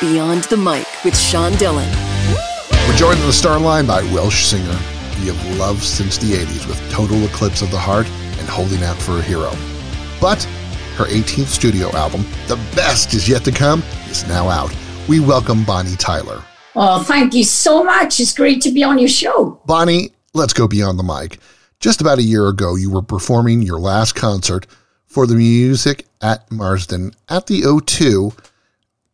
Beyond the Mic with Sean Dillon. We're joined on the star line by Welsh singer we have loved since the 80s with Total Eclipse of the Heart and Holding Out for a Hero. But her 18th studio album, The Best Is Yet to Come, is now out. We welcome Bonnie Tyler. Oh, thank you so much. It's great to be on your show. Bonnie, let's go beyond the mic. Just about a year ago, you were performing your last concert for the music at Marsden at the O2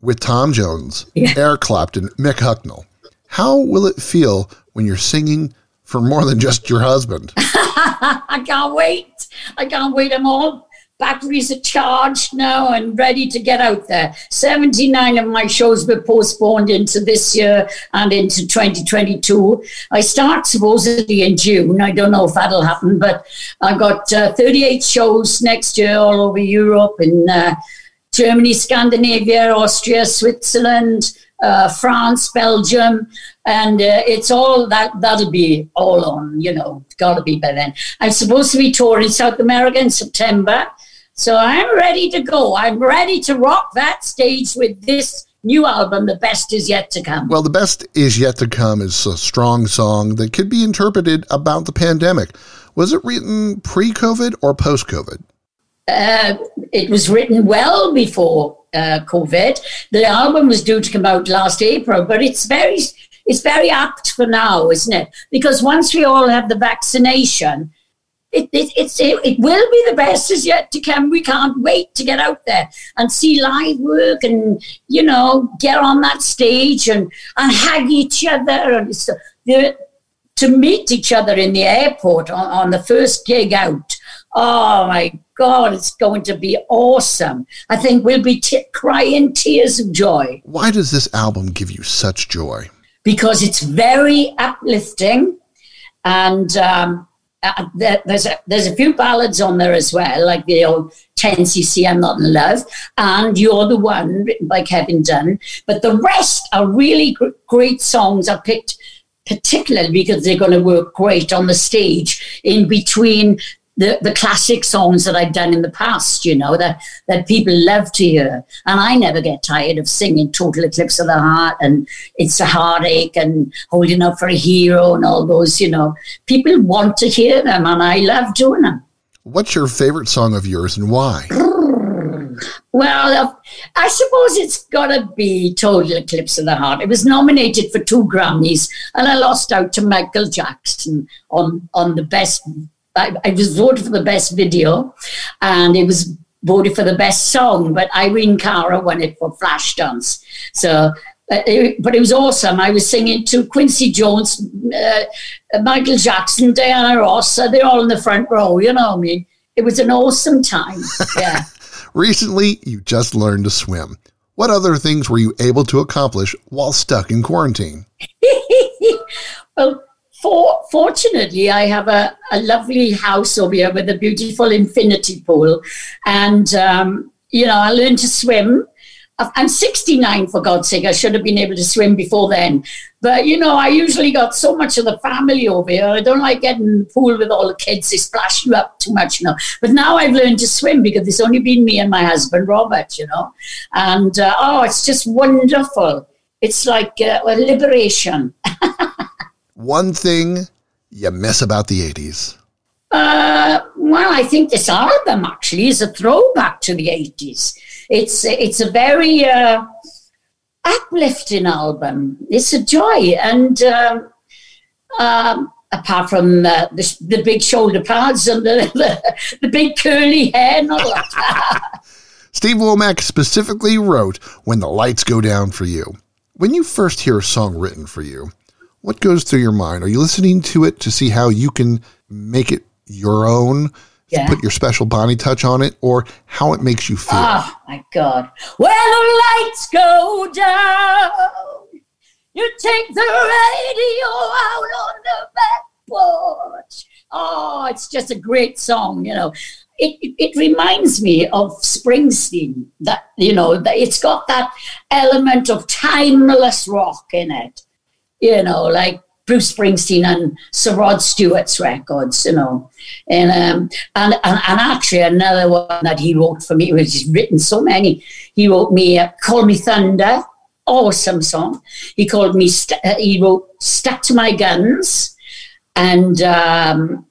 with Tom Jones, yeah. Eric Clapton, Mick Hucknall. How will it feel when you're singing for more than just your husband? I can't wait. I can't wait. I'm all batteries are charged now and ready to get out there. 79 of my shows were postponed into this year and into 2022. I start supposedly in June. I don't know if that'll happen, but I've got uh, 38 shows next year all over Europe and uh, Germany, Scandinavia, Austria, Switzerland, uh, France, Belgium, and uh, it's all that that'll be all on. You know, got to be by then. I'm supposed to be touring South America in September, so I'm ready to go. I'm ready to rock that stage with this new album, The Best Is Yet to Come. Well, The Best Is Yet to Come is a strong song that could be interpreted about the pandemic. Was it written pre COVID or post COVID? Uh, it was written well before uh, COVID. The album was due to come out last April, but it's very it's very apt for now, isn't it? Because once we all have the vaccination, it, it, it's, it, it will be the best is yet to come. We can't wait to get out there and see live work and, you know, get on that stage and, and hug each other. And so the, to meet each other in the airport on, on the first gig out. Oh my God, it's going to be awesome. I think we'll be t- crying tears of joy. Why does this album give you such joy? Because it's very uplifting and um, uh, there's a, there's a few ballads on there as well, like the old 10cc I'm Not in Love and You're the One written by Kevin Dunn. But the rest are really gr- great songs I picked particularly because they're going to work great on the stage in between the, the classic songs that I've done in the past, you know, that, that people love to hear. And I never get tired of singing Total Eclipse of the Heart and It's a Heartache and Holding Up for a Hero and all those, you know. People want to hear them and I love doing them. What's your favorite song of yours and why? Well, uh, I suppose it's got to be Total Eclipse of the Heart. It was nominated for two Grammys, and I lost out to Michael Jackson on on the best I, I was voted for the best video, and it was voted for the best song. But Irene Cara won it for Flashdance. So uh, it, but it was awesome. I was singing to Quincy Jones, uh, Michael Jackson, Diana Ross. Uh, they're all in the front row. You know, what I mean, it was an awesome time. Yeah. Recently, you just learned to swim. What other things were you able to accomplish while stuck in quarantine? well, for, fortunately, I have a, a lovely house over here with a beautiful infinity pool. And, um, you know, I learned to swim. I'm 69, for God's sake. I should have been able to swim before then. But, you know, I usually got so much of the family over here. I don't like getting in the pool with all the kids. They splash you up too much, you know. But now I've learned to swim because it's only been me and my husband, Robert, you know. And, uh, oh, it's just wonderful. It's like uh, a liberation. one thing you miss about the 80s? Uh, well, I think this album actually is a throwback to the 80s. It's, it's a very uh, uplifting album. It's a joy. And um, um, apart from uh, the, the, big shoulder pads and the, the, the big curly hair and all that. Steve Womack specifically wrote When the Lights Go Down for You. When you first hear a song written for you, what goes through your mind? Are you listening to it to see how you can make it your own? Yeah. Put your special Bonnie touch on it, or how it makes you feel. Oh my God! When the lights go down, you take the radio out on the back porch. Oh, it's just a great song, you know. It, it, it, reminds me of Springsteen. That you know, that it's got that element of timeless rock in it you know, like Bruce Springsteen and Sir Rod Stewart's records, you know. And um, and, and, and actually another one that he wrote for me, which he's written so many, he wrote me uh, Call Me Thunder. awesome song. He called me, st- uh, he wrote Stuck to My Guns. And, um,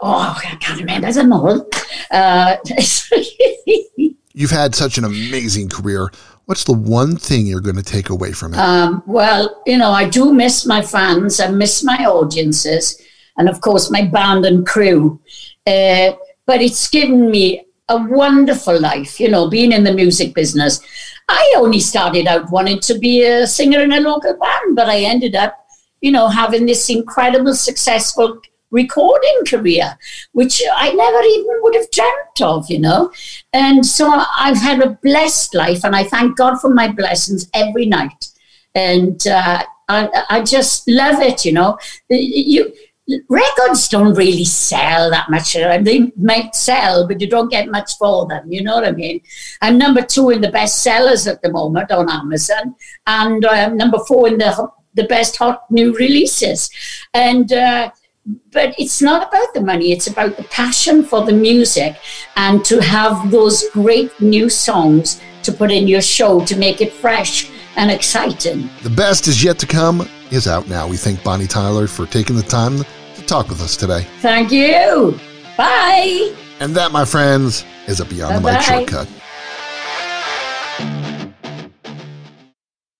oh, I can't remember them all. Uh, You've had such an amazing career. What's the one thing you're going to take away from it? Um, well, you know, I do miss my fans. I miss my audiences, and of course, my band and crew. Uh, but it's given me a wonderful life. You know, being in the music business. I only started out wanting to be a singer in a local band, but I ended up, you know, having this incredible, successful recording career, which I never even would have dreamt of, you know. And so I've had a blessed life, and I thank God for my blessings every night. And uh, I, I just love it, you know. You records don't really sell that much. They might sell, but you don't get much for them. You know what I mean? I'm number two in the best sellers at the moment on Amazon, and I'm number four in the the best hot new releases. And uh, but it's not about the money, it's about the passion for the music and to have those great new songs to put in your show to make it fresh and exciting. The best is yet to come is out now. We thank Bonnie Tyler for taking the time to talk with us today. Thank you. Bye. And that, my friends, is a Beyond Bye-bye. the Mic shortcut.